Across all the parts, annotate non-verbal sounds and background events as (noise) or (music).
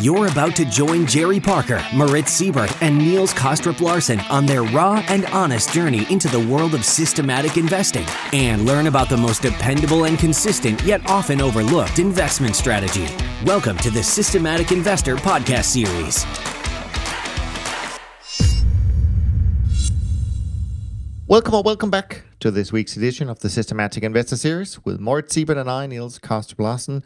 You're about to join Jerry Parker, Moritz Seibert, and Niels Kaastrup Larsen on their raw and honest journey into the world of systematic investing and learn about the most dependable and consistent yet often overlooked investment strategy. Welcome to the Systematic Investor Podcast Series. Welcome or welcome back to this week's edition of the Systematic Investor Series with Moritz Seibert and I, Niels Kaastrup Larsen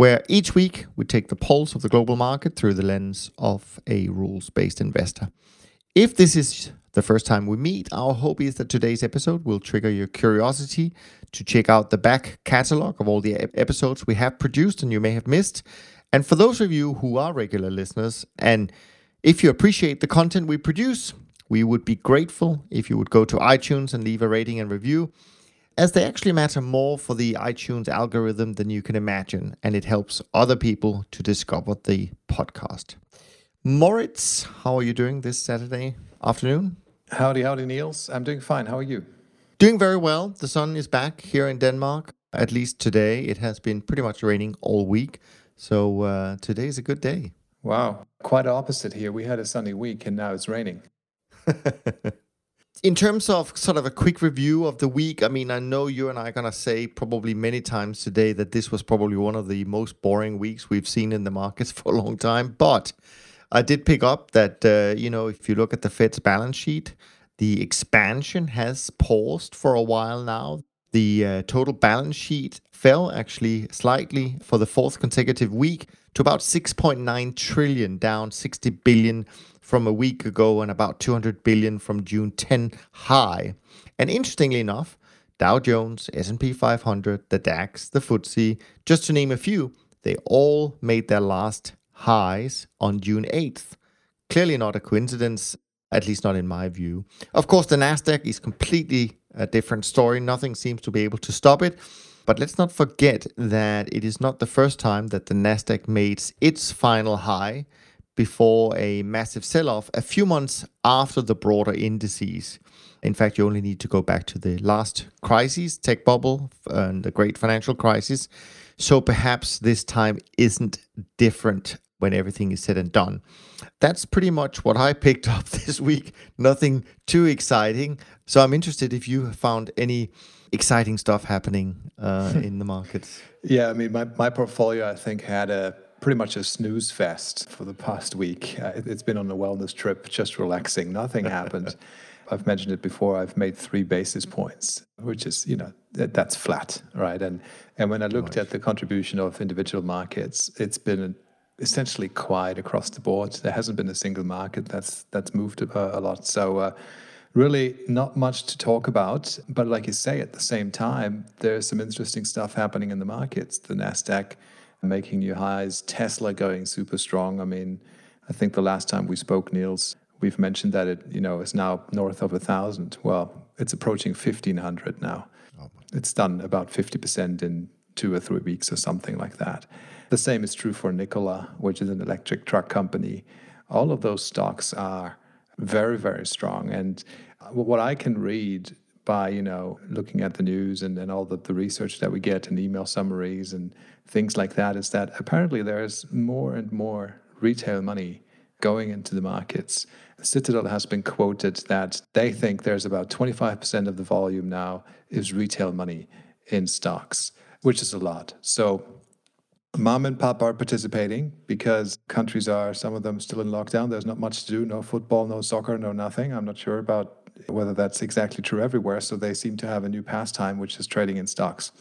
where each week we take the pulse of the global market through the lens of a rules based investor. If this is the first time we meet, our hope is that today's episode will trigger your curiosity to check out the back catalog of all the episodes we have produced and you may have missed. And for those of you who are regular listeners, and if you appreciate the content we produce, we would be grateful if you would go to iTunes and leave a rating and review as they actually matter more for the iTunes algorithm than you can imagine, and it helps other people to discover the podcast. Moritz, how are you doing this Saturday afternoon? Howdy, howdy, Niels. I'm doing fine. How are you? Doing very well. The sun is back here in Denmark, at least today. It has been pretty much raining all week. So uh, today is a good day. Wow. Quite opposite here. We had a sunny week and now it's raining. (laughs) in terms of sort of a quick review of the week, I mean, I know you and I are going to say probably many times today that this was probably one of the most boring weeks we've seen in the markets (laughs) for a long time. But I did pick up that, uh, you know, if you look at the Fed's balance sheet, the expansion has paused for a while now. The uh, total balance sheet fell actually slightly for the fourth consecutive week to about 6.9 trillion, down 60 billion from a week ago and about 200 billion from June 10 high. And interestingly enough, Dow Jones, S&P 500, the DAX, the FTSE, just to name a few, they all made their last highs on June 8th. Clearly not a coincidence, at least not in my view. Of course, the Nasdaq is completely a different story. Nothing seems to be able to stop it. But let's not forget that it is not the first time that the Nasdaq made its final high before a massive sell off a few months after the broader indices. In fact, you only need to go back to the last crisis, tech bubble, and the great financial crisis. So perhaps this time isn't different when everything is said and done. That's pretty much what I picked (laughs) up this week. Nothing too exciting. So I'm interested if you found any exciting stuff happening uh, (laughs) in the markets. Yeah, I mean, my, my portfolio, I think, had a pretty much a snooze fest for the past week. Uh, it, has been on a wellness trip, just relaxing. Nothing happened. (laughs) I've mentioned it before. I've made three basis points, which is you know that, that's flat, right? And and when I looked right. at the contribution of individual markets, it's been essentially quiet across the board. There hasn't been a single market that's that's moved a, a lot. So. Uh, really not much to talk about. But like you say, at the same time, there's some interesting stuff happening in the markets. The NASDAQ making new highs. Tesla going super strong. I mean, I think the last time we spoke, Niels, we've mentioned that it you know is now north of a thousand. Well, it's approaching fifteen hundred now. Oh it's done about fifty percent in two or three weeks or something like that. The same is true for Nikola, which is an electric truck company. All of those stocks are very very strong, and what I can read by you know looking at the news and, and all the, the research that we get and email summaries and things like that is that apparently there's more and more retail money going into the markets. Citadel has been quoted that they think there's about 25% of the volume now is retail money in stocks, which is a lot. So mom and pop are participating because countries are, some of them still in lockdown. There's not much to do, no football, no soccer, no nothing. I'm not sure about whether that's exactly true everywhere. So they seem to have a new pastime, which is trading in stocks.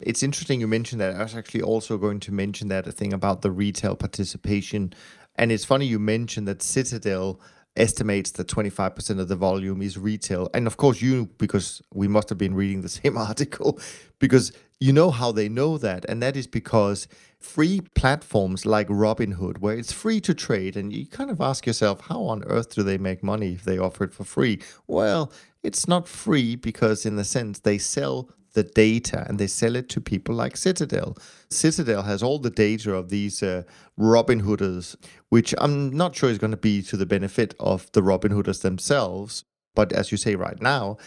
It's interesting you mentioned that. I was actually also going to mention that a thing about the retail participation. And it's funny you mentioned that Citadel estimates that 25% of the volume is retail. And of course, you, because we must have been reading the same (laughs) article, because you know how they know that. And that is because free platforms like Robinhood, where it's free to trade, and you kind of ask yourself, how on earth do they make money if they offer it for free? Well, it's not free because, in the sense, they sell the data and they sell it to people like Citadel. Citadel has all the data of these uh, Robinhooders, which I'm not sure is going to be to the benefit of the Robinhooders themselves. But as you say right now,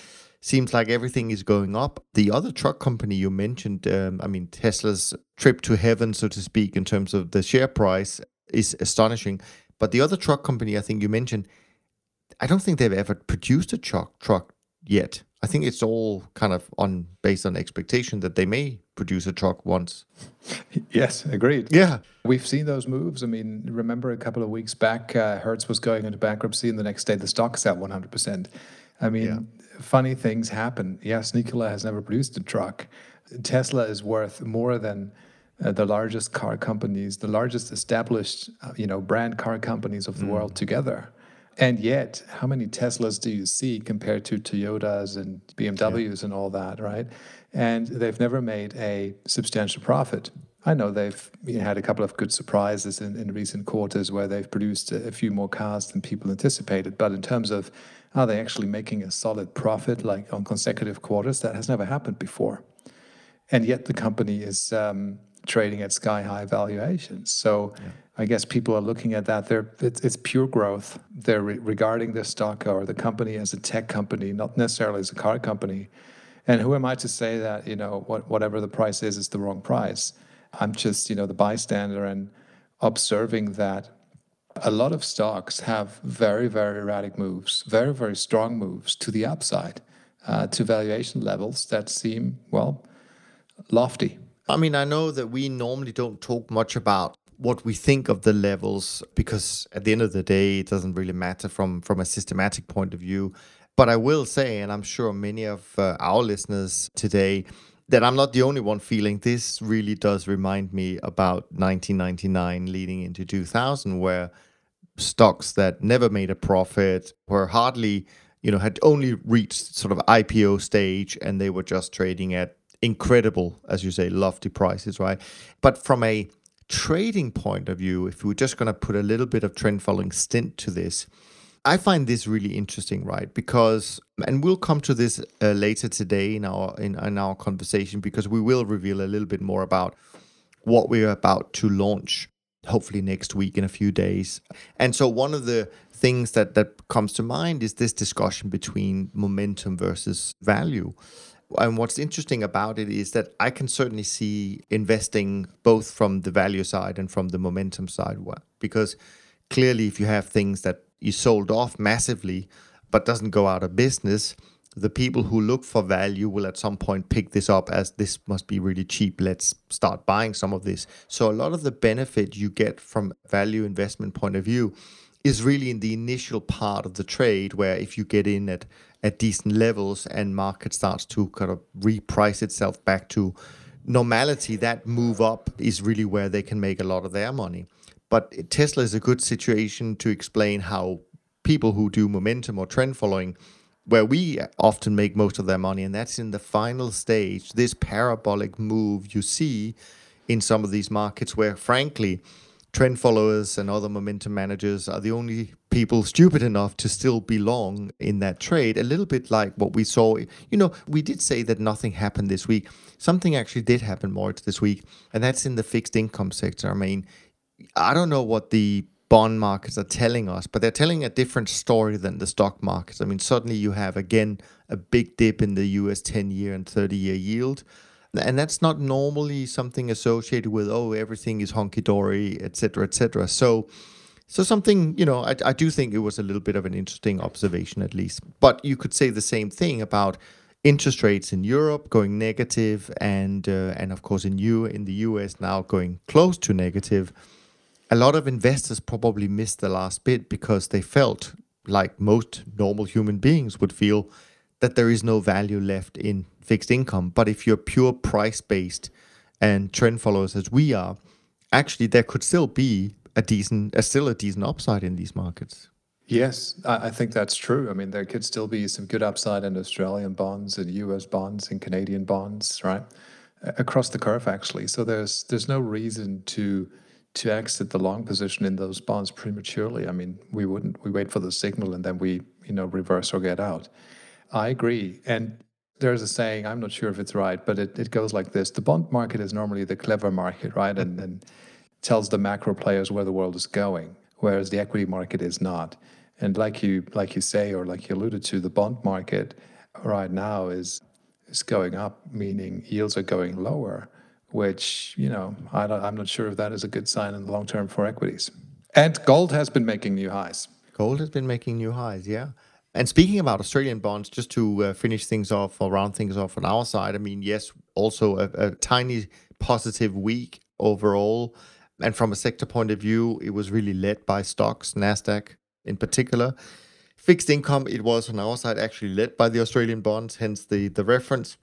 seems like everything is going up. The other truck company you mentioned, um, I mean, Tesla's trip to heaven, so to speak, in terms of the share price, is astonishing. But the other truck company I think you mentioned, I don't think they've ever produced a truck truck yet. I think it's all kind of on based on expectation that they may produce a truck once. Yes, agreed. Yeah, we've seen those moves. I mean, remember a couple of weeks back, uh, Hertz was going into bankruptcy, and the next day the stock is at 100 percent. I mean, yeah. Funny things happen. Yes, Nikola has never produced a truck. Tesla is worth more than uh, the largest car companies, the largest established, uh, you know, brand car companies of the mm. world together. And yet, how many Teslas do you see compared to Toyotas and BMWs yeah. and all that, right? And they've never made a substantial profit. I know they've had a couple of good surprises in, in recent quarters where they've produced a, a few more cars than people anticipated. But in terms of are they actually making a solid profit like on consecutive quarters, that has never happened before. And yet the company is um, trading at sky high valuations. So yeah. I guess people are looking at that. They're, it's, it's pure growth. They're re- regarding their stock or the company as a tech company, not necessarily as a car company. And who am I to say that you know what, whatever the price is is the wrong price? I'm just you know the bystander and observing that a lot of stocks have very very erratic moves, very very strong moves to the upside, uh, to valuation levels that seem well lofty. I mean, I know that we normally don't talk much about what we think of the levels because at the end of the day, it doesn't really matter from from a systematic point of view. But I will say, and I'm sure many of uh, our listeners today, that I'm not the only one feeling this really does remind me about 1999 leading into 2000, where stocks that never made a profit were hardly, you know, had only reached sort of IPO stage and they were just trading at incredible, as you say, lofty prices, right? But from a trading point of view, if we're just going to put a little bit of trend following stint to this, I find this really interesting, right? Because, and we'll come to this uh, later today in our in, in our conversation because we will reveal a little bit more about what we're about to launch, hopefully next week in a few days. And so, one of the things that that comes to mind is this discussion between momentum versus value. And what's interesting about it is that I can certainly see investing both from the value side and from the momentum side. Because clearly, if you have things that you sold off massively but doesn't go out of business, the people who look for value will at some point pick this up as this must be really cheap. Let's start buying some of this. So, a lot of the benefit you get from value investment point of view is really in the initial part of the trade where if you get in at at decent levels and market starts to kind of reprice itself back to normality, that move up is really where they can make a lot of their money. But Tesla is a good situation to explain how people who do momentum or trend following, where we often make most of their money, and that's in the final stage, this parabolic move you see in some of these markets where, frankly, trend followers and other momentum managers are the only people stupid enough to still be long in that trade. A little bit like what we saw. You know, we did say that nothing happened this week. Something actually did happen more this week, and that's in the fixed income sector. I mean, I don't know what the bond markets are telling us, but they're telling a different story than the stock markets. I mean, suddenly you have again a big dip in the US 10 year and 30 year yield. And that's not normally something associated with oh everything is honky dory et etc etc so so something you know I, I do think it was a little bit of an interesting observation at least. But you could say the same thing about interest rates in Europe going negative and uh, and of course in you in the US now going close to negative a lot of investors probably missed the last bit because they felt like most normal human beings would feel that there is no value left in fixed income. But if you're pure price based and trend followers as we are, actually there could still be a decent, a still a decent upside in these markets. Yes, I think that's true. I mean, there could still be some good upside in Australian bonds and US bonds and Canadian bonds, right? Across the curve, actually. So there's there's no reason to to exit the long position in those bonds prematurely. I mean, we wouldn't. We wait for the signal and then we, you know, reverse or get out. I agree. And there's a saying, I'm not sure if it's right, but it, it goes like this. The bond market is normally the clever market, right? And, and tells the macro players where the world is going, whereas the equity market is not. And like you like you say, or like you alluded to, the bond market right now is is going up, meaning yields are going lower, which, you know, I am not sure if that is a good sign in the long term for equities. And gold has been making new highs. Gold has been making new highs, yeah. And speaking about Australian bonds, just to uh, finish things off or round things off on our side, I mean, yes, also a, a tiny positive week overall. And from a sector point of view, it was really led by stocks, NASDAQ in particular. Fixed income, it was on our side actually led by the Australian bonds, hence the, the reference.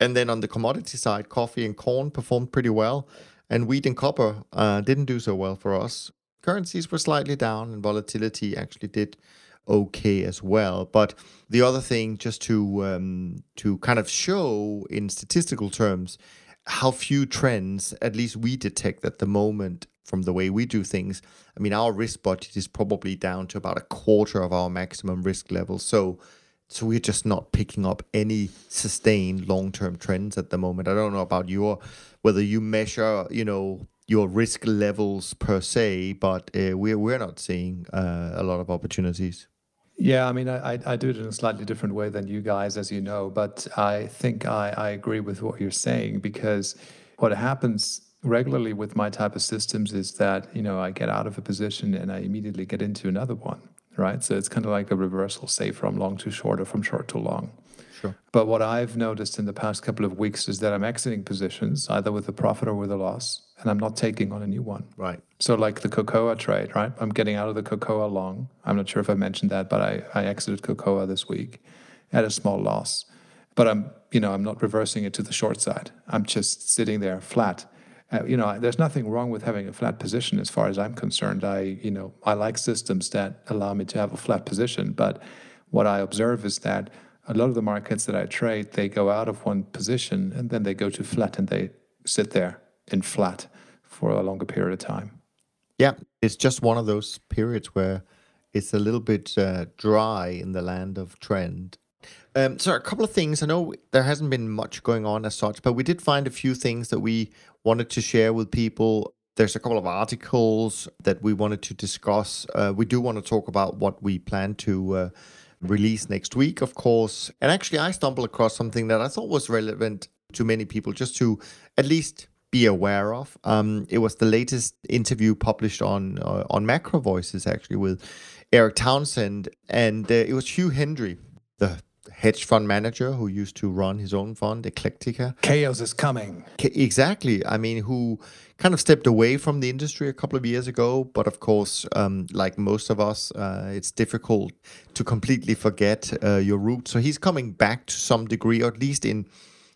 And then on the commodity side, coffee and corn performed pretty well, and wheat and copper uh, didn't do so well for us. Currencies were slightly down, and volatility actually did okay as well. But the other thing, just to um, to kind of show in statistical terms how few trends, at least we detect at the moment from the way we do things. I mean, our risk budget is probably down to about a quarter of our maximum risk level. So so we're just not picking up any sustained long-term trends at the moment. I don't know about your whether you measure, you know, your risk levels per se, but uh, we're we're not seeing uh, a lot of opportunities. Yeah, I mean, I, I do it in a slightly different way than you guys, as you know, but I think I, I agree with what you're saying because what happens regularly with my type of systems is that, you know, I get out of a position and I immediately get into another one, right? So it's kind of like a reversal, say from long to short or from short to long. Sure. But what I've noticed in the past couple of weeks is that I'm exiting positions either with a profit or with a loss, and I'm not taking on a new one. Right. So like the cocoa trade, right? I'm getting out of the cocoa long. I'm not sure if I mentioned that, but I, I exited cocoa this week at a small loss. But I'm, you know, I'm not reversing it to the short side. I'm just sitting there flat. Uh, you know, there's nothing wrong with having a flat position as far as I'm concerned. I, you know, I like systems that allow me to have a flat position. But what I observe is that a lot of the markets that I trade, they go out of one position and then they go to flat and they sit there in flat for a longer period of time. Yeah, it's just one of those periods where it's a little bit uh, dry in the land of trend. Um, so, a couple of things. I know there hasn't been much going on as such, but we did find a few things that we wanted to share with people. There's a couple of articles that we wanted to discuss. Uh, we do want to talk about what we plan to. Uh, release next week, of course. And actually, I stumbled across something that I thought was relevant to many people, just to at least be aware of. Um, it was the latest interview published on uh, on Macro Voices, actually, with Erik Townsend, and uh, it was Hugh Hendry, the hedge fund manager who used to run his own fund, Eclectica. Chaos is coming. Exactly. I mean, who kind of stepped away from the industry a couple of years ago. But of course, um, like most of us, uh, it's difficult to completely forget uh, your roots. So he's coming back to some degree, or at least in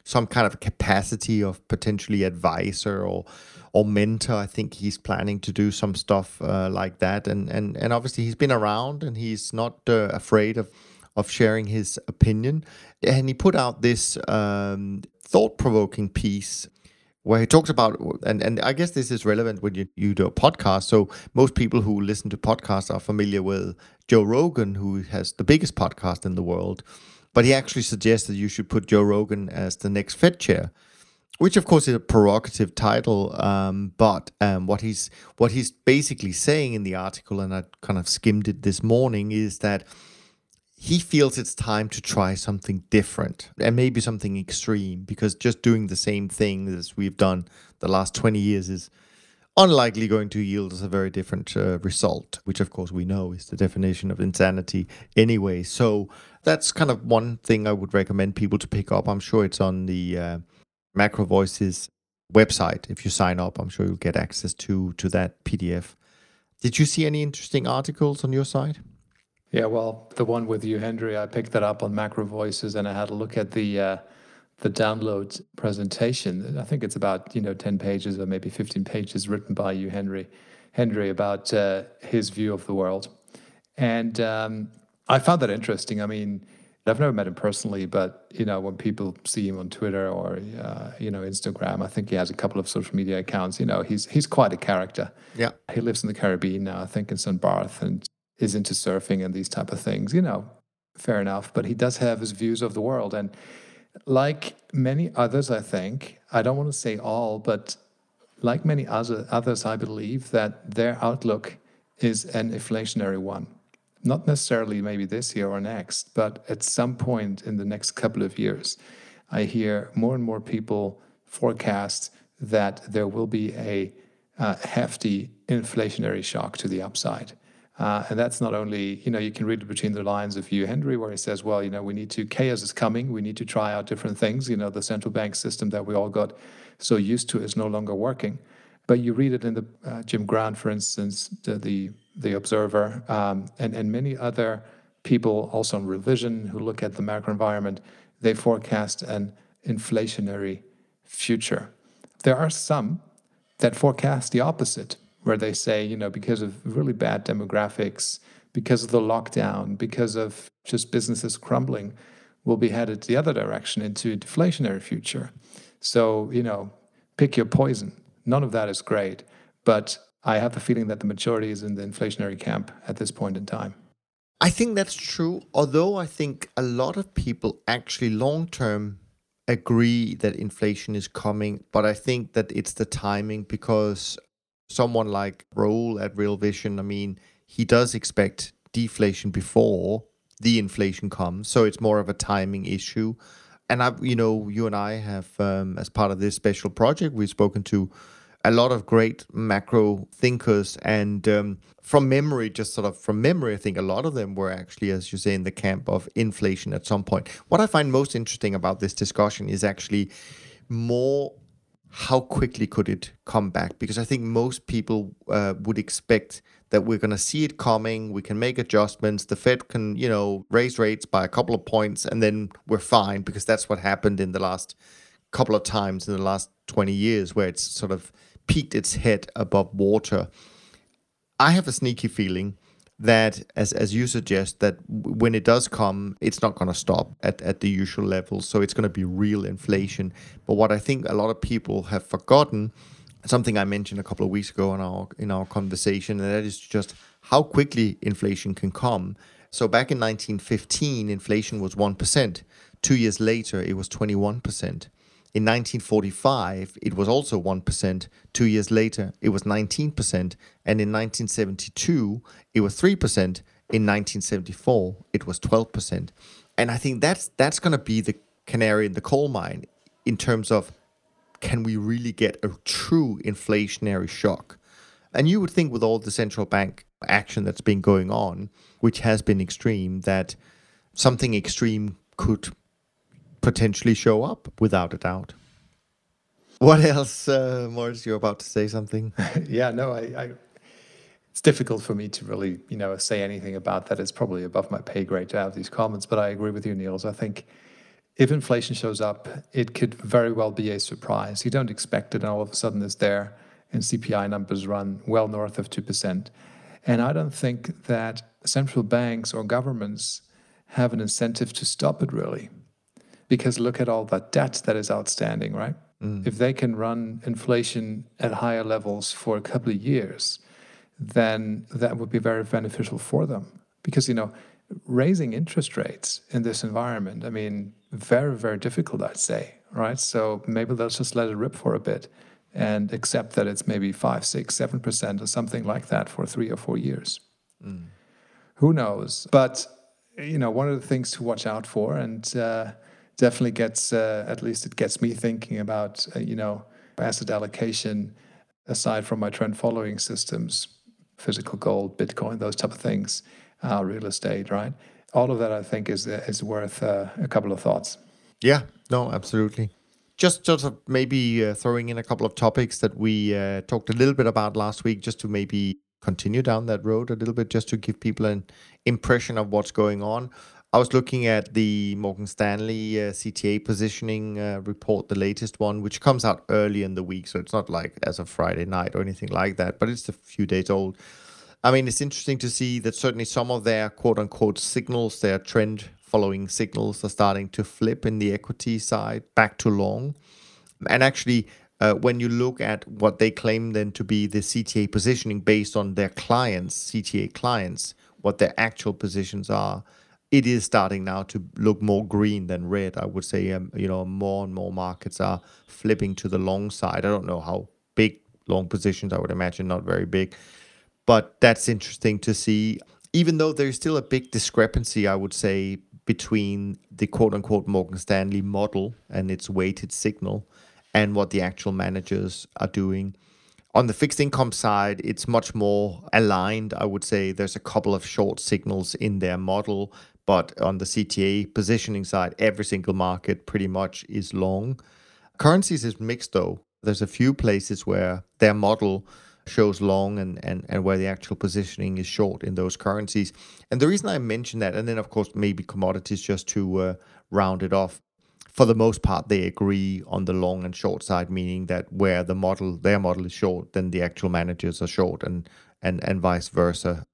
some kind of capacity of potentially advisor or or mentor. I think he's planning to do some stuff uh, like that. And and and obviously he's been around and he's not uh, afraid of of sharing his opinion. And he put out this um, thought provoking piece where he talks about, and, and I guess this is relevant when you, you do a podcast. So most people who listen to podcasts are familiar with Joe Rogan, who has the biggest podcast in the world. But he actually suggests that you should put Joe Rogan as the next Fed chair which of course is a prerogative title. Um, but um, what he's what he's basically saying in the article, and I kind of skimmed it this morning, is that he feels it's time to try something different and maybe something extreme because just doing the same thing as we've done the last 20 years is unlikely going to yield us a very different uh, result, which of course we know is the definition of insanity anyway. So that's kind of one thing I would recommend people to pick up. I'm sure it's on the uh, Macro Voices website. If you sign up, I'm sure you'll get access to to that PDF. Did you see any interesting articles on your side? Yeah, well, the one with Hugh Hendry, I picked that up on Macro Voices, and I had a look at the uh, the download presentation. I think it's about you know ten pages or maybe fifteen pages written by Hugh Hendry, Henry about uh, his view of the world, and um, I found that interesting. I mean, I've never met him personally, but you know, when people see him on Twitter or uh, you know Instagram, I think he has a couple of social media accounts. You know, he's he's quite a character. Yeah, he lives in the Caribbean now, I think in St. Barth, and is into surfing and these type of things, you know, fair enough. But he does have his views of the world. And like many others, I think, I don't want to say all, but like many other, others, I believe that their outlook is an inflationary one. Not necessarily maybe this year or next, but at some point in the next couple of years, I hear more and more people forecast that there will be a uh, hefty inflationary shock to the upside. Uh, and that's not only, you know, you can read it between the lines of Hugh Hendry, where he says, well, you know, we need to, chaos is coming. We need to try out different things. You know, the central bank system that we all got so used to is no longer working. But you read it in the uh, Jim Grant, for instance, the, the, the Observer, um, and, and many other people also on Real Vision who look at the macro environment, they forecast an inflationary future. There are some that forecast the opposite where they say, you know, because of really bad demographics, because of the lockdown, because of just businesses crumbling, we'll be headed the other direction into a deflationary future. So, you know, pick your poison. None of that is great. But I have the feeling that the majority is in the inflationary camp at this point in time. I think that's true. Although I think a lot of people actually long term agree that inflation is coming, but I think that it's the timing because someone like Raoul at Real Vision, I mean, he does expect deflation before the inflation comes. So it's more of a timing issue. And I, you know, you and I have, um, as part of this special project, we've spoken to a lot of great macro thinkers. And um, from memory, just sort of from memory, I think a lot of them were actually, as you say, in the camp of inflation at some point. What I find most interesting about this discussion is actually more how quickly could it come back? Because I think most people uh, would expect that we're going to see it coming. We can make adjustments. The Fed can, you know, raise rates by a couple of points, and then we're fine because that's what happened in the last couple of times in the last 20 years where it's sort of peaked its head above water. I have a sneaky feeling that as as you suggest that when it does come it's not going to stop at, at the usual level so it's going to be real inflation. But what i think a lot of people have forgotten something i mentioned a couple of weeks ago in our in our conversation and that is just how quickly inflation can come. So back in 1915 inflation was 1% 2 years later it was 21% in 1945, it was also 1%. Two years later, it was 19%. And in 1972, it was 3%. In 1974, it was 12%. And I think that's that's going to be the canary in the coal mine in terms of can we really get a true inflationary shock? And you would think with all the central bank action that's been going on, which has been extreme, that something extreme could potentially show up without a doubt. What else, uh, Moritz? You're about to say something. (laughs) yeah, no, I, I, It's difficult for me to really, you know, say anything about that. It's probably above my pay grade to have these comments, but I agree with you, Niels. I think if inflation shows up, it could very well be a surprise. You don't expect it, and all of a sudden it's there, and CPI numbers run well north of two percent. And I don't think that central banks or governments have an incentive to stop it really because look at all that debt that is outstanding, right? Mm. If they can run inflation at higher levels for a couple of years, then that would be very beneficial for them. Because, you know, raising interest rates in this environment, I mean, very, very difficult, I'd say, right? So maybe they'll just let it rip for a bit and accept that it's maybe five, six, seven percent or something like that for three or four years. Mm. Who knows? But you know, one of the things to watch out for, and uh, definitely gets uh, at least it gets me thinking about uh, you know asset allocation aside from my trend following systems physical gold bitcoin those type of things uh, real estate right? All of that i think is is worth uh, a couple of thoughts. Yeah. No absolutely. Just sort of maybe uh, throwing in a couple of topics that we uh, talked a little bit about last week just to maybe continue down that road a little bit just to give people an impression of what's going on I was looking at the Morgan Stanley uh, CTA positioning uh, report, the latest one, which comes out early in the week. So it's not like as of Friday night or anything like that, but it's a few days old. I mean, it's interesting to see that certainly some of their quote unquote signals, their trend following signals, are starting to flip in the equity side back to long. And actually, uh, when you look at what they claim then to be the CTA positioning based on their clients, CTA clients, what their actual positions are, it is starting now to look more green than red. I would say, um, you know, more and more markets are flipping to the long side. I don't know how big long positions. I would imagine not very big, but that's interesting to see. Even though there's still a big discrepancy, I would say, between the quote unquote Morgan Stanley model and its weighted signal and what the actual managers are doing. On the fixed income side, it's much more aligned. I would say there's a couple of short signals in their model, but on the CTA positioning side, every single market pretty much is long. Currencies is mixed though. There's a few places where their model shows long and, and, and where the actual positioning is short in those currencies. And the reason I mention that, and then of course maybe commodities just to uh, round it off, for the most part, they agree on the long and short side, meaning that where the model, their model is short, then the actual managers are short, and and and vice versa.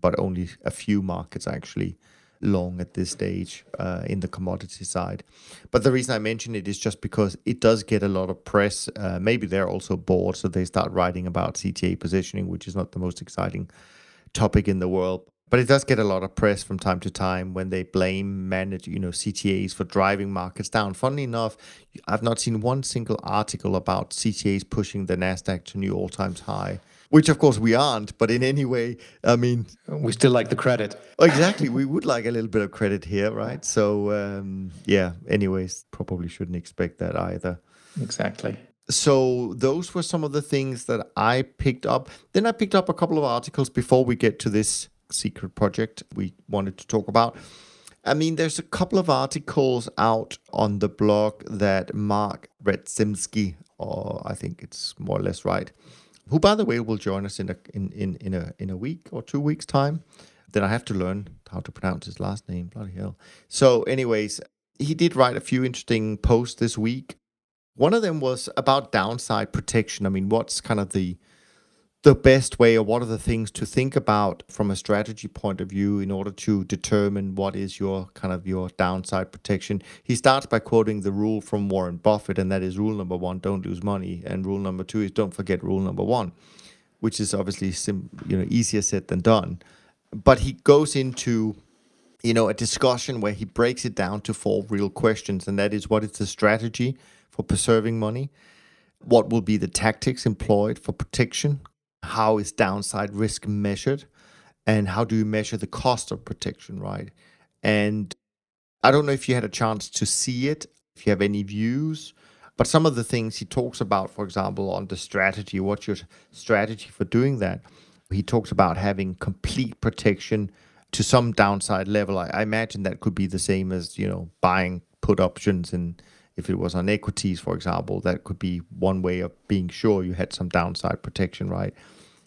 But only a few markets actually long at this stage uh, in the commodity side. But the reason I mention it is just because it does get a lot of press. Uh, maybe they're also bored, so they start writing about CTA positioning, which is not the most exciting topic in the world. But it does get a lot of press from time to time when they blame manage, you know, CTAs for driving markets down. Funnily enough, I've not seen one single article about CTAs pushing the Nasdaq to new all-time high. Which of course we aren't, but in any way, I mean, we still like the credit. Exactly, we would like a little bit of credit here, right? So um, yeah. Anyways, probably shouldn't expect that either. Exactly so those were some of the things that I picked up. Then I picked up a couple of articles before we get to this secret project we wanted to talk about. I mean, there's a couple of articles out on the blog that Mark Radzimski, or I think it's more or less right, who by the way will join us in a in, in, in a in a week or two weeks time. Then I have to learn how to pronounce his last name. Bloody hell. So, anyways, he did write a few interesting posts this week. One of them was about downside protection. I mean, what's kind of the the best way or what are the things to think about from a strategy point of view in order to determine what is your kind of your downside protection? He starts by quoting the rule from warren buffett and that is rule number one don't lose money and rule number two is don't forget rule number one which is obviously sim- you know easier said than done. But he goes into you know a discussion where he breaks it down to four real questions and that is what is the strategy for preserving money? What will be the tactics employed for protection how is downside risk measured and how do you measure the cost of protection, right? And I don't know if you had a chance to see it, if you have any views, but some of the things he talks about, for example, on the strategy, what's your strategy for doing that? He talks about having complete protection to some downside level. I, I imagine that could be the same as, you know, buying put options and if it was on equities, for example, that could be one way of being sure you had some downside protection, right?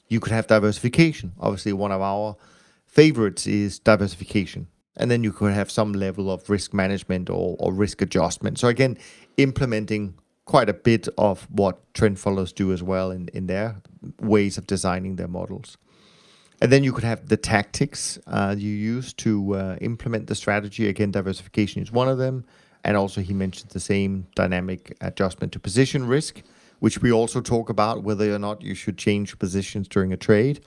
You could have diversification. Obviously, one of our favorites is diversification. And then you could have some level of risk management or, or risk adjustment. So, again, implementing quite a bit of what trend followers do as well in, in their ways of designing their models. And then you could have the tactics uh, you use to uh, implement the strategy. Again, diversification is one of them. And also, he mentioned the same dynamic adjustment to position risk, which we also talk about whether or not you should change positions during a trade.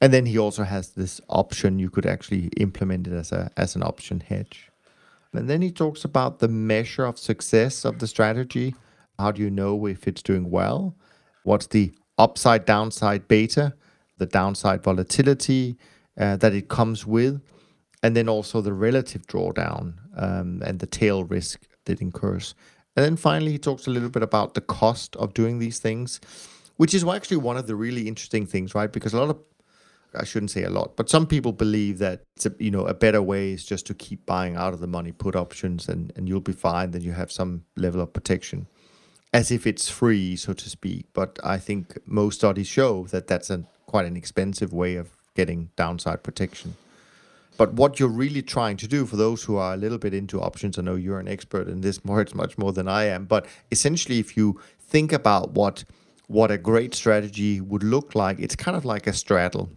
And then he also has this option you could actually implement it as a as an option hedge. And then he talks about the measure of success of the strategy. How do you know if it's doing well? What's the upside downside beta, the downside volatility uh, that it comes with? and then also the relative drawdown um, and the tail risk that incurs. And then finally, he talks a little bit about the cost of doing these things, which is actually one of the really interesting things, right? Because a lot of I shouldn't say a lot, but some people believe that a, you know a better way is just to keep buying out of the money put options, and and you'll be fine. Then you have some level of protection, as if it's free, so to speak. But I think most studies show that that's a quite an expensive way of getting downside protection. But what you're really trying to do for those who are a little bit into options, I know you're an expert in this (laughs) it's much more than I am. But essentially, if you think about what what a great strategy would look like, it's kind of like a straddle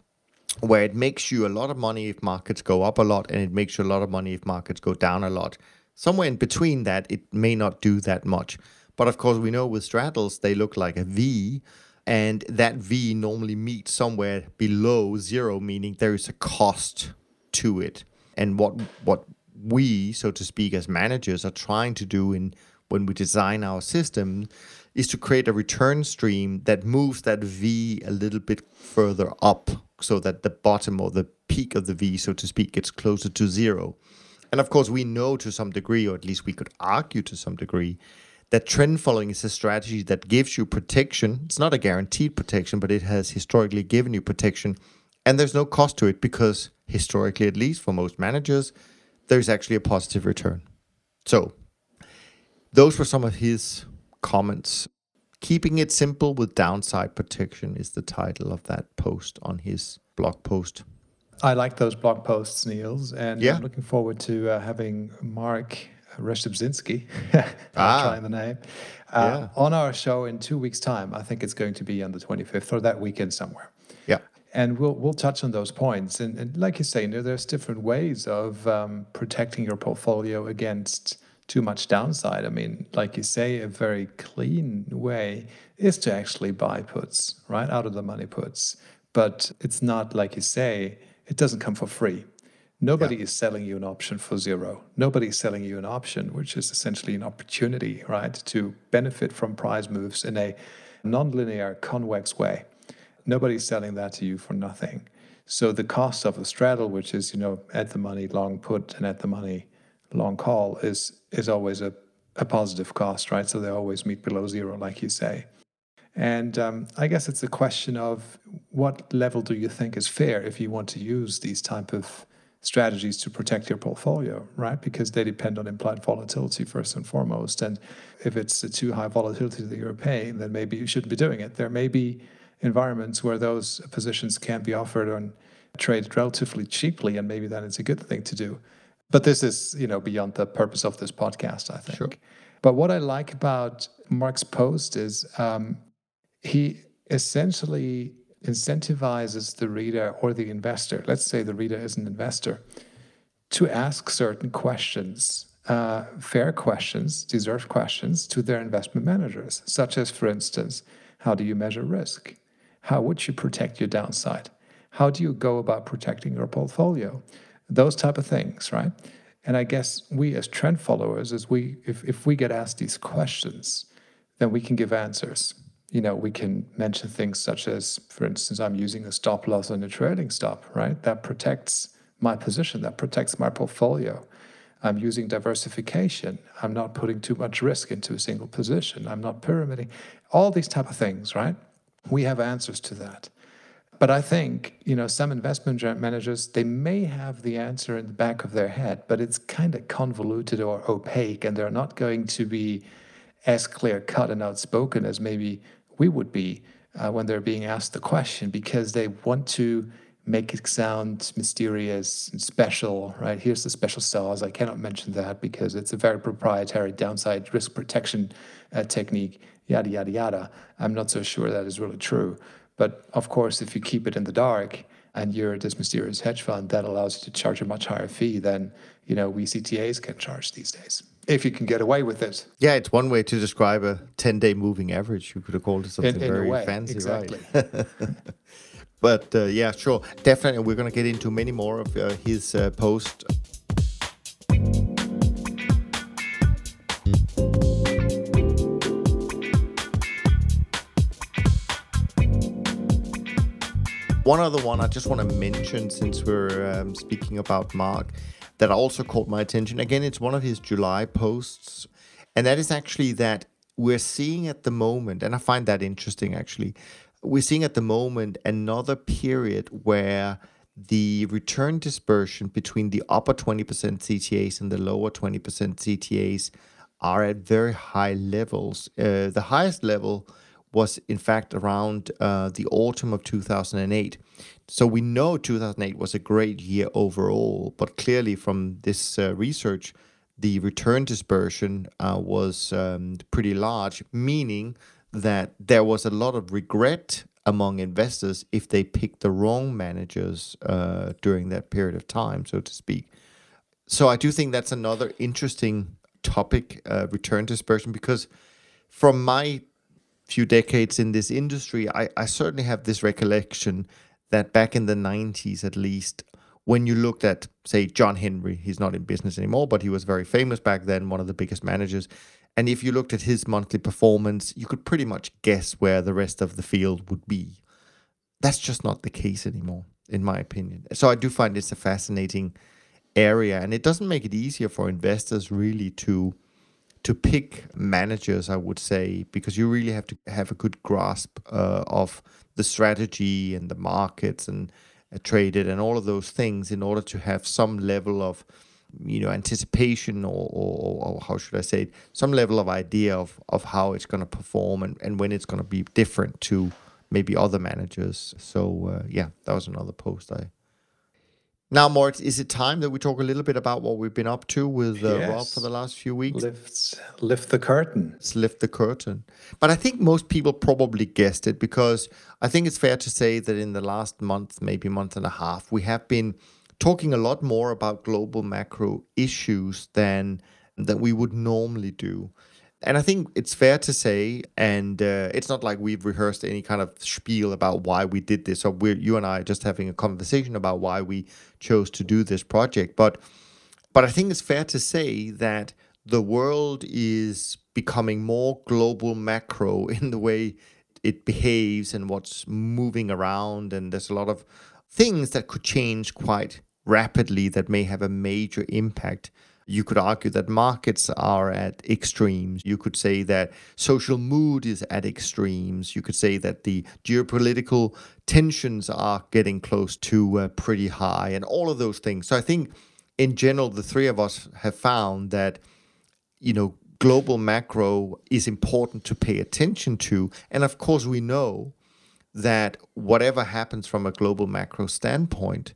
where it makes you a lot of money if markets go up a lot and it makes you a lot of money if markets go down a lot. Somewhere in between that, it may not do that much. But of course, we know with straddles, they look like a V, and that V normally meets somewhere below zero, meaning there is a cost to it. And what what we, so to speak, as managers are trying to do in when we design our system is to create a return stream that moves that V a little bit further up so that the bottom or the peak of the V, so to speak, gets closer to zero. And of course, we know to some degree, or at least we could argue to some degree, that trend following is a strategy that gives you protection. It's not a guaranteed protection, but it has historically given you protection. And there's no cost to it because, historically, at least for most managers, there's actually a positive return. So, those were some of his comments. Keeping it simple with downside protection is the title of that post on his blog post. I like those blog posts, Niels, and yeah. I'm looking forward to uh, having Mark Reshebzinski, (laughs) ah. trying the name, uh, yeah. on our show in two weeks' time. I think it's going to be on the 25th or that weekend somewhere. And we'll we'll touch on those points. And, and like you say, there's different ways of um, protecting your portfolio against too much downside. I mean, like you say, a very clean way is to actually buy puts, right? Out of the money puts. But it's not like you say, it doesn't come for free. Nobody yeah. is selling you an option for zero. Nobody is selling you an option, which is essentially an opportunity, right, to benefit from price moves in a nonlinear, convex way. Nobody's selling that to you for nothing. So the cost of a straddle, which is, you know, at the money long put and at the money long call, is is always a, a positive cost, right? So they always meet below zero, like you say. And um, I guess it's a question of what level do you think is fair if you want to use these type of strategies to protect your portfolio, right? Because they depend on implied volatility first and foremost. And if it's a too high volatility that you're paying, then maybe you shouldn't be doing it. There may be environments where those positions can be offered and traded relatively cheaply, and maybe then it's a good thing to do. But this is, you know, beyond the purpose of this podcast, I think. Sure. But what I like about Mark's post is um, he essentially incentivizes the reader or the investor, let's say the reader is an investor, to ask certain questions, uh, fair questions, deserved questions to their investment managers, such as, for instance, how do you measure risk? How would you protect your downside? How do you go about protecting your portfolio? Those type of things, right? And I guess we as trend followers, as we if, if we get asked these questions, then we can give answers you know, we can mention things such as, for instance, I'm using a stop loss on a trailing stop, right? That protects my position, that protects my portfolio. I'm using diversification. I'm not putting too much risk into a single position. I'm not pyramiding. All these type of things, right? We have answers to that. But I think, you know, some investment managers, they may have the answer in the back of their head, but it's kind of convoluted or opaque, and they're not going to be as clear cut and outspoken as maybe we would be uh, when they're being asked the question because they want to make it sound mysterious and special, right? Here's the special sauce. I cannot mention that because it's a very proprietary downside risk protection uh, technique, yada, yada, yada. I'm not so sure that is really true. But of course, if you keep it in the dark and you're this mysterious hedge fund, that allows you to charge a much higher fee than, you know, we CTAs can charge these days if you can get away with it. Yeah, it's one way to describe a 10 day moving average. You could have called it something in, in very fancy, exactly. right? (laughs) but uh, yeah, sure. Definitely, we're going to get into many more of uh, his uh, post. One other one I just want to mention since we're um, speaking about Mark that also caught my attention. Again, it's one of his July posts, and that is actually that we're seeing at the moment, and I find that interesting actually. We're seeing at the moment another period where the return dispersion between the upper 20% CTAs and the lower 20% CTAs are at very high levels. Uh, the highest level was, in fact, around uh, the autumn of 2008. So we know 2008 was a great year overall, but clearly from this uh, research, the return dispersion uh, was um, pretty large, meaning that there was a lot of regret among investors if they picked the wrong managers uh, during that period of time, so to speak. So I do think that's another interesting topic, uh, return dispersion, because from my few decades in this industry, I, I certainly have this recollection that back in the 90s at least, when you looked at, say, John Henry, he's not in business anymore, but he was very famous back then, one of the biggest managers. And if you looked at his monthly performance, you could pretty much guess where the rest of the field would be. That's just not the case anymore, in my opinion. So I do find this a fascinating area, and it doesn't make it easier for investors really to to pick managers, I would say, because you really have to have a good grasp uh, of the strategy and the markets and uh, traded and all of those things in order to have some level of you know anticipation or, or, or how should I say it? Some level of idea of of how it's going to perform and, and when it's going to be different to maybe other managers. So uh, yeah that was another post I now, Moritz, is it time that we talk a little bit about what we've been up to with uh, yes. Rob for the last few weeks? Lift, lift the curtain. Let's lift the curtain. But I think most people probably guessed it because I think it's fair to say that in the last month, maybe month and a half, we have been talking a lot more about global macro issues than that we would normally do. And I think it's fair to say, and uh, it's not like we've rehearsed any kind of spiel about why we did this, or we're you and I just having a conversation about why we chose to do this project. But but I think it's fair to say that the world is becoming more global macro (laughs) in the way it behaves and what's moving around, and there's a lot of things that could change quite rapidly that may have a major impact you could argue that markets are at extremes. You could say that social mood is at extremes. You could say that the geopolitical tensions are getting close to uh, pretty high, and all of those things. So I think, in general, the three of us have found that, you know, global macro is important to pay attention to. And of course, we know that whatever happens from a global macro standpoint,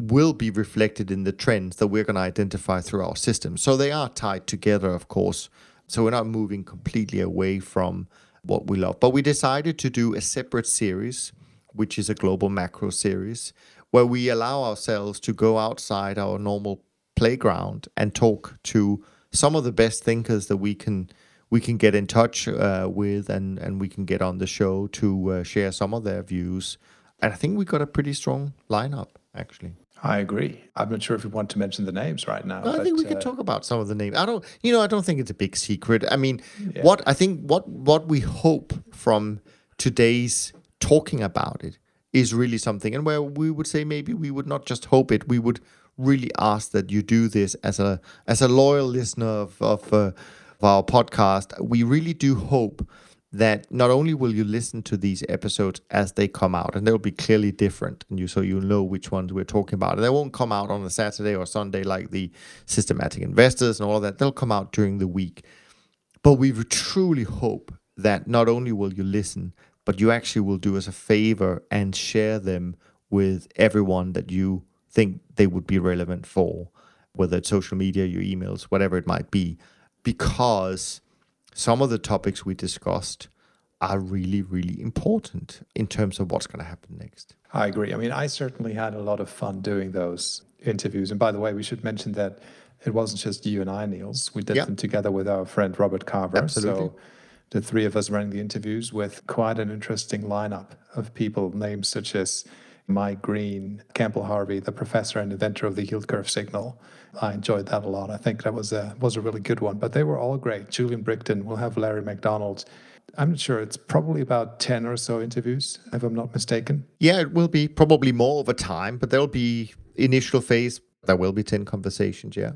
will be reflected in the trends that we're going to identify through our system. So they are tied together, of course. So we're not moving completely away from what we love. But we decided to do a separate series, which is a global macro series, where we allow ourselves to go outside our normal playground and talk to some of the best thinkers that we can we can get in touch uh, with and and we can get on the show to uh, share some of their views. And I think we got a pretty strong lineup actually. I agree. I'm not sure if you want to mention the names right now. I but, think we uh, can talk about some of the names. I don't, you know, I don't think it's a big secret. I mean, yeah. what I think, what what we hope from today's talking about it is really something, and where we would say maybe we would not just hope it, we would really ask that you do this as a as a loyal listener of of, uh, of our podcast. We really do hope that not only will you listen to these episodes as they come out, and they'll be clearly different, and you so you'll know which ones we're talking about. And they won't come out on a Saturday or Sunday like the systematic investors and all of that. They'll come out during the week. But we truly hope that not only will you listen, but you actually will do us a favor and share them with everyone that you think they would be relevant for, whether it's social media, your emails, whatever it might be, because some of the topics we discussed are really, really important in terms of what's going to happen next. I agree. I mean, I certainly had a lot of fun doing those interviews. And by the way, we should mention that it wasn't just you and I, Niels. We did them together with our friend Robert Carver. Absolutely. So the three of us running the interviews with quite an interesting lineup of people, names such as Mike Green, Campbell Harvey, the professor and inventor of the yield curve signal, I enjoyed that a lot. I think that was a was a really good one. But they were all great. Julian Brigden, we'll have Larry McDonald. I'm not sure. It's probably about 10 or so interviews, if I'm not mistaken. Yeah, it will be probably more over time, but there'll be initial phase. There will be 10 conversations, yeah.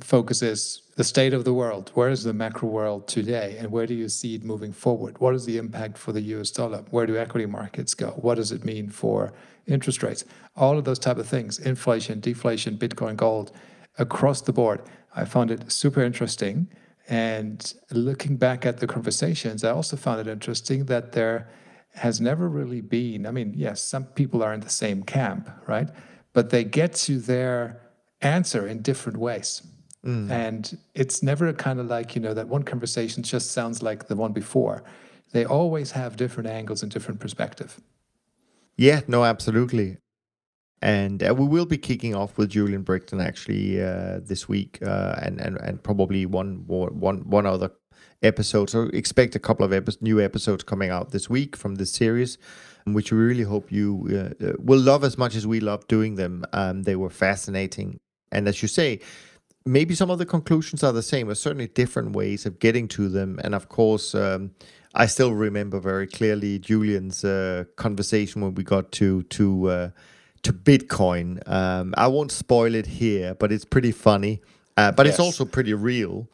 Focus is the state of the world. Where is the macro world today? And where do you see it moving forward? What is the impact for the US dollar? Where do equity markets go? What does it mean for interest rates? All of those type of things, inflation, deflation, Bitcoin, gold across the board. I found it super interesting. And looking back at the conversations, I also found it interesting that there has never really been, I mean, yes, some people are in the same camp, right? But they get to their answer in different ways. Mm. And it's never kind of like, you know, that one conversation just sounds like the one before. They always have different angles and different perspective. Yeah, no, absolutely and uh, we will be kicking off with Julian Brigden actually uh, this week, uh, and, and and probably one more one one other episode. So expect a couple of epi- new episodes coming out this week from this series, which we really hope you uh, uh, will love as much as we love doing them. Um, they were fascinating, and as you say. Maybe some of the conclusions are the same, but certainly different ways of getting to them. And of course, um, I still remember very clearly Julian's uh, conversation when we got to to to Bitcoin. Um, I won't spoil it here, but it's pretty funny. Uh, but yes. it's also pretty real.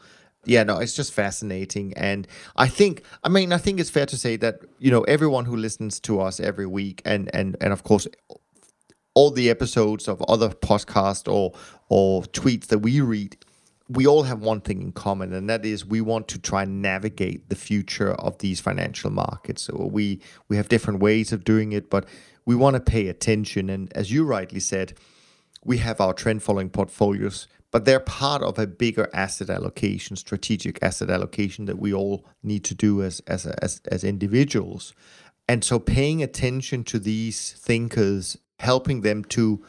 yeah, no, it's just fascinating. And I think, I mean, I think it's fair to say that, you know, everyone who listens to us every week and, and, and of course, all the episodes of other podcasts or, or tweets that we read, we all have one thing in common, and that is we want to try and navigate the future of these financial markets. So we, we have different ways of doing it, but we want to pay attention. And as you rightly said, we have our trend following portfolios but they're part of a bigger asset allocation, strategic asset allocation that we all need to do as as as, as individuals. And so paying attention to these thinkers, helping them to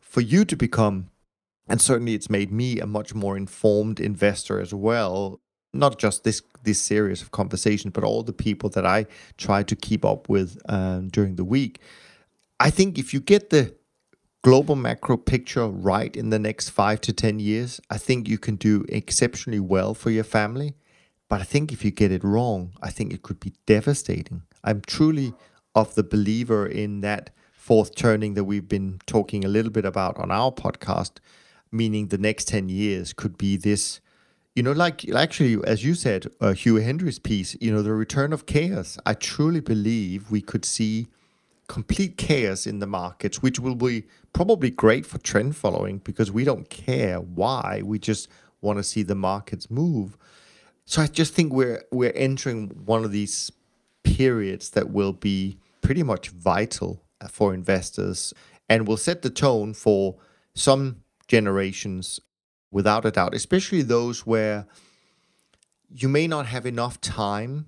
for you to become and certainly it's made me a much more informed investor as well not just this this series of conversations but all the people that i try to keep up with um, during the week i think if you get the global macro picture right in the next five to 10 years, I think you can do exceptionally well for your family. But I think if you get it wrong, I think it could be devastating. I'm truly of the believer in that fourth turning that we've been talking a little bit about on our podcast, meaning the next 10 years could be this, you know, like actually, as you said, uh, Hugh Hendry's piece, you know, the return of chaos. I truly believe we could see complete chaos in the markets, which will be probably great for trend following because we don't care why. We just want to see the markets move. So I just think we're we're entering one of these periods that will be pretty much vital uh, for investors and will set the tone for some generations without a doubt, especially those where you may not have enough time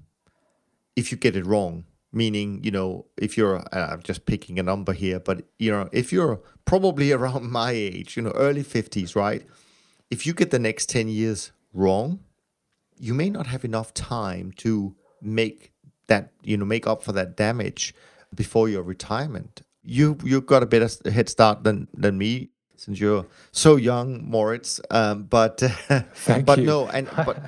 if you get it wrong meaning you know if you're uh, i'm just picking a number here but you know if you're probably (laughs) around my age you know early 50s right if you get the next 10 years wrong you may not have enough time to make that you know make up for that damage before your retirement you you've got a better head start than than me since you're so young moritz um, but (laughs) Thank but you. no and but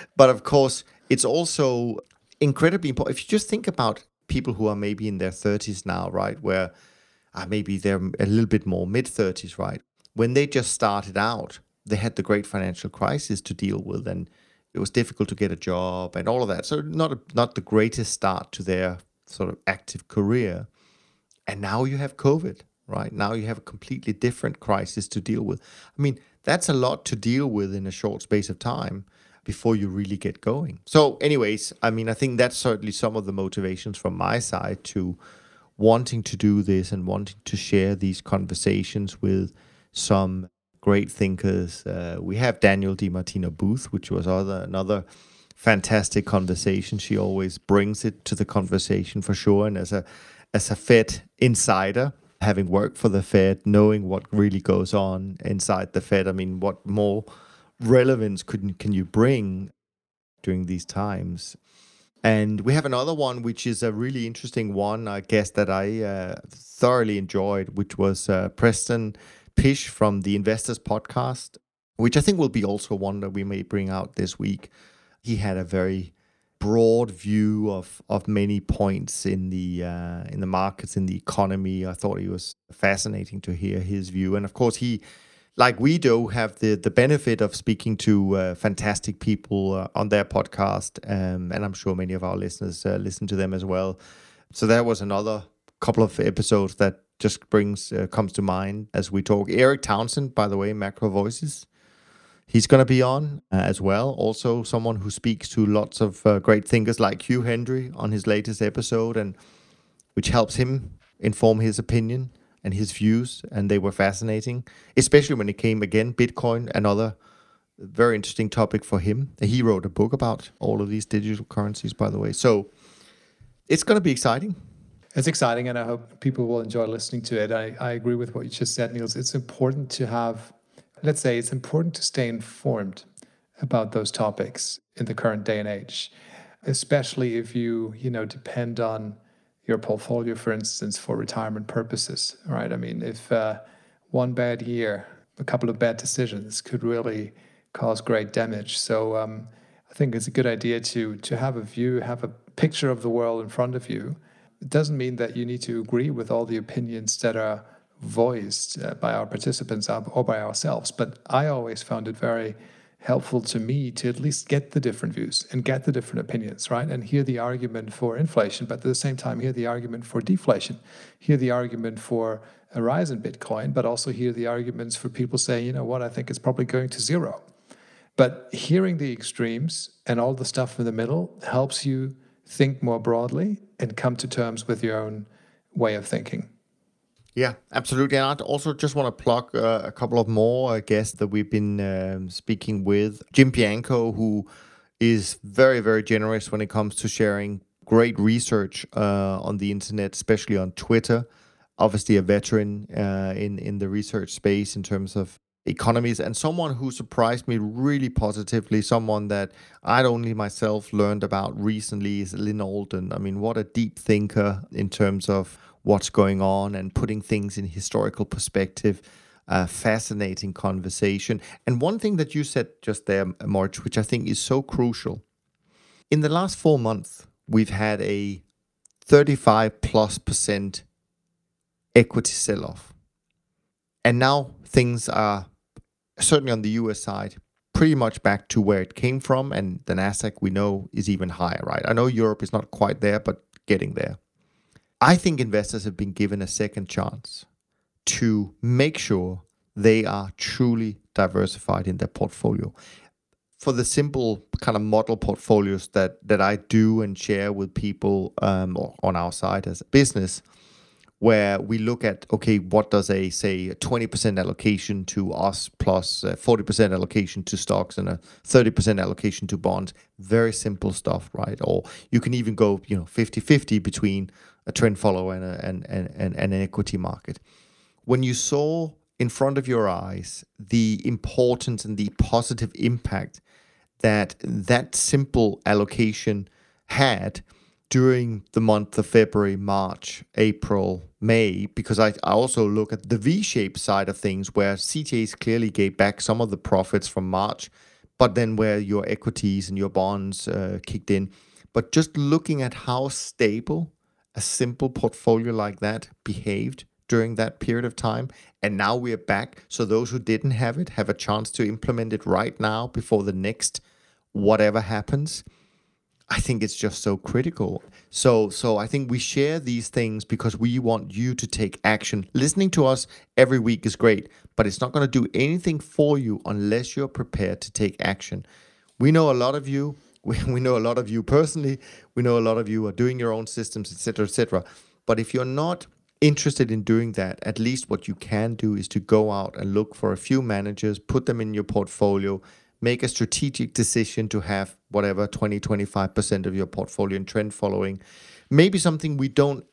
(laughs) but of course it's also incredibly important. If you just think about people who are maybe in their 30s now, right, where uh, maybe they're a little bit more mid 30s, right, when they just started out, they had the great financial crisis to deal with, and it was difficult to get a job and all of that. So not a, not the greatest start to their sort of active career. And now you have COVID, right? Now you have a completely different crisis to deal with. I mean, that's a lot to deal with in a short space of time before you really get going. So, anyways, I mean, I think that's certainly some of the motivations from my side to wanting to do this and wanting to share these conversations with some great thinkers. Uh, we have Danielle DiMartino Booth, which was other another fantastic conversation. She always brings it to the conversation for sure. And as a as a Fed insider, having worked for the Fed, knowing what really goes on inside the Fed, I mean, what more relevance could can you bring during these times? And we have another one, which is a really interesting one, I guess, that I uh, thoroughly enjoyed, which was uh, Preston Pysh from the Investors Podcast, which I think will be also one that we may bring out this week. He had a very broad view of of many points in the uh, in the markets in the economy. I thought he was fascinating to hear his view, and of course he like we do have the the benefit of speaking to uh, fantastic people uh, on their podcast um, and i'm sure many of our listeners uh, listen to them as well. So that was another couple of episodes that just brings uh, comes to mind as we talk. Erik Townsend by the way macro voices he's going to be on uh, as well. Also someone who speaks to lots of uh, great thinkers like Hugh Hendry on his latest episode and which helps him inform his opinion and his views, and they were fascinating, especially when it came again Bitcoin, another very interesting topic for him. He wrote a book about all of these digital currencies, by the way. So it's going to be exciting. It's exciting, and I hope people will enjoy listening to it. I, I agree with what you just said, Niels. It's important to have, let's say, it's important to stay informed about those topics in the current day and age, especially if you, you know, depend on your portfolio, for instance, for retirement purposes, right? I mean, if uh, one bad year, a couple of bad decisions could really cause great damage. So um, I think it's a good idea to to have a view, have a picture of the world in front of you. It doesn't mean that you need to agree with all the opinions that are voiced uh, by our participants or by ourselves, but I always found it very helpful to me to at least get the different views and get the different opinions, right? And hear the argument for inflation, but at the same time, hear the argument for deflation, hear the argument for a rise in Bitcoin, but also hear the arguments for people saying, you know what, I think it's probably going to zero. But hearing the extremes and all the stuff in the middle helps you think more broadly and come to terms with your own way of thinking. Yeah, absolutely. And I also just want to plug uh, a couple of more uh, guests that we've been um, speaking with. Jim Bianco, who is very, very generous when it comes to sharing great research uh, on the internet, especially on Twitter. Obviously, a veteran uh, in in the research space in terms of economies, and someone who surprised me really positively. Someone that I'd only myself learned about recently is Lyn Alden. I mean, what a deep thinker in terms of what's going on and putting things in historical perspective. Uh, fascinating conversation. And one thing that you said just there, Moritz, which I think is so crucial. In the last four months, we've had a 35 plus percent equity sell off. And now things are certainly on the US side pretty much back to where it came from. And the NASDAQ we know is even higher, right? I know Europe is not quite there, but getting there. I think investors have been given a second chance to make sure they are truly diversified in their portfolio. For the simple kind of model portfolios that that I do and share with people um, on our side as a business, where we look at okay, what does a say a twenty percent allocation to us plus plus forty percent allocation to stocks and a thirty percent allocation to bonds. Very simple stuff, right? Or you can even go you know 50-50 between a trend follower and, a, and, and, and an equity market. When you saw in front of your eyes the importance and the positive impact that that simple allocation had during the month of February, March, April, May, because I, I also look at the V shaped side of things where CTAs clearly gave back some of the profits from March, but then where your equities and your bonds uh, kicked in. But just looking at how stable a simple portfolio like that behaved during that period of time. And now we're back. So those who didn't have it have a chance to implement it right now before the next whatever happens. I think it's just so critical. So so I think we share these things because we want you to take action. Listening to us every week is great, but it's not going to do anything for you unless you're prepared to take action. We know a lot of you (laughs) we, we know a lot of you personally. We know a lot of you are doing your own systems, etc., etc. But if you're not interested in doing that, at least what you can do is to go out and look for a few managers, put them in your portfolio, make a strategic decision to have whatever 20, 25% of your portfolio in trend following. Maybe something we don't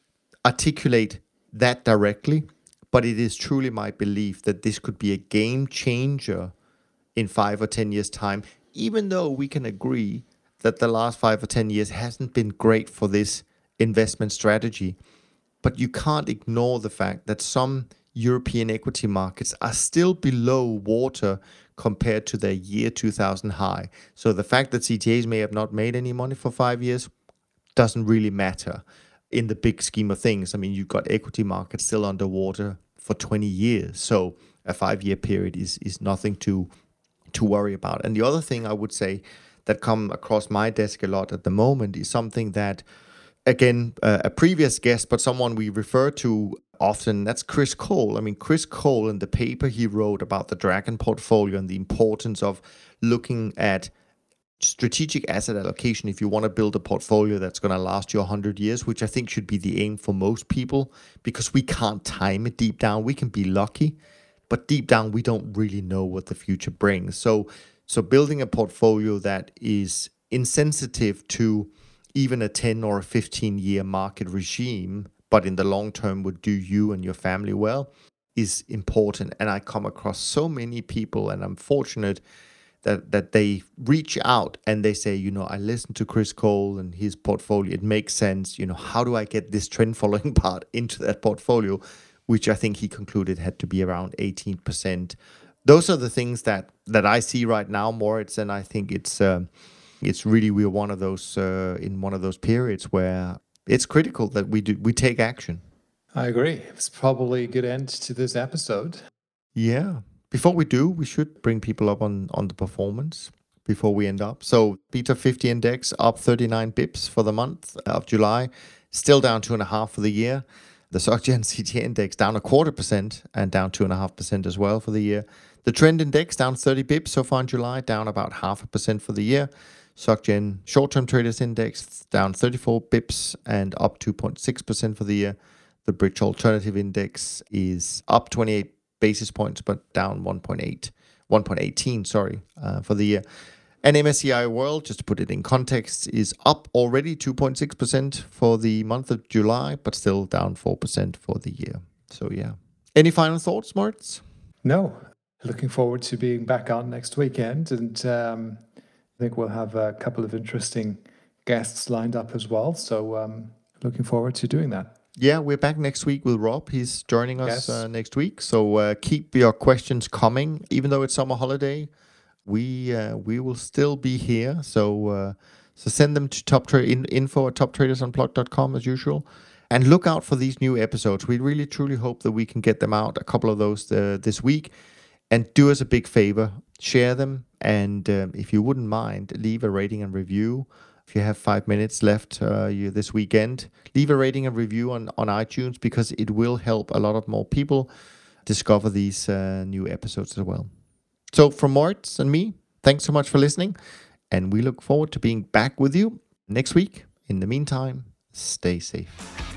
articulate that directly, but it is truly my belief that this could be a game changer in five or 10 years' time, even though we can agree that the last five or 10 years hasn't been great for this investment strategy. But you can't ignore the fact that some European equity markets are still below water compared to their year 2000 high. So the fact that CTAs may have not made any money for five years doesn't really matter in the big scheme of things. I mean, you've got equity markets still underwater for 20 years. So a five year period is, is nothing to to worry about. And the other thing I would say that come across my desk a lot at the moment is something that again uh, a previous guest but someone we refer to often that's Chris Cole. I mean Chris Cole in the paper he wrote about the dragon portfolio and the importance of looking at strategic asset allocation if you want to build a portfolio that's going to last you 100 years which i think should be the aim for most people because we can't time it deep down. We can be lucky but deep down we don't really know what the future brings. So so building a portfolio that is insensitive to even a 10 or a 15 year market regime, but in the long term would do you and your family well, is important. And I come across so many people, and I'm fortunate that that they reach out and they say, you know, I listened to Chris Cole and his portfolio. It makes sense. You know, how do I get this trend following (laughs) part into that portfolio? Which I think he concluded had to be around 18% those are the things that that I see right now, Moritz, and I think it's uh, it's really we're one of those uh, in one of those periods where it's critical that we do we take action. I agree. It's probably a good end to this episode. Yeah. before we do, we should bring people up on, on the performance before we end up. So BTOP50 index up 39 bips for the month of July, still down two and a half for the year. The SocGen (laughs) CTA index down a quarter percent and down two and a half percent as well for the year. The trend index down 30 bips so far in July, down about half a percent for the year. SocGen short-term traders index down 34 bips and up 2.6% for the year. The Bridge Alternative Index is up 28 basis points, but down 1.8, 1.18, sorry, uh, for the year. And MSCI World, just to put it in context, is up already 2.6% for the month of July, but still down 4% for the year. So, yeah. Any final thoughts, Moritz? No. Looking forward to being back on next weekend. And um, I think we'll have a couple of interesting guests lined up as well. So, um, looking forward to doing that. Yeah, we're back next week with Rob. He's joining us yes. uh, next week. So uh, keep your questions coming. Even though it's summer holiday, we uh, we will still be here. So uh, so send them to top tra- in, info at toptradersunplugged.com as usual. And look out for these new episodes. We really truly hope that we can get them out, a couple of those uh, this week. And do us a big favor, share them. And um, if you wouldn't mind, leave a rating and review if you have five minutes left uh, this weekend, leave a rating and review on, on iTunes because it will help a lot of more people discover these uh, new episodes as well. So, from Moritz and me, thanks so much for listening. And we look forward to being back with you next week. In the meantime, stay safe.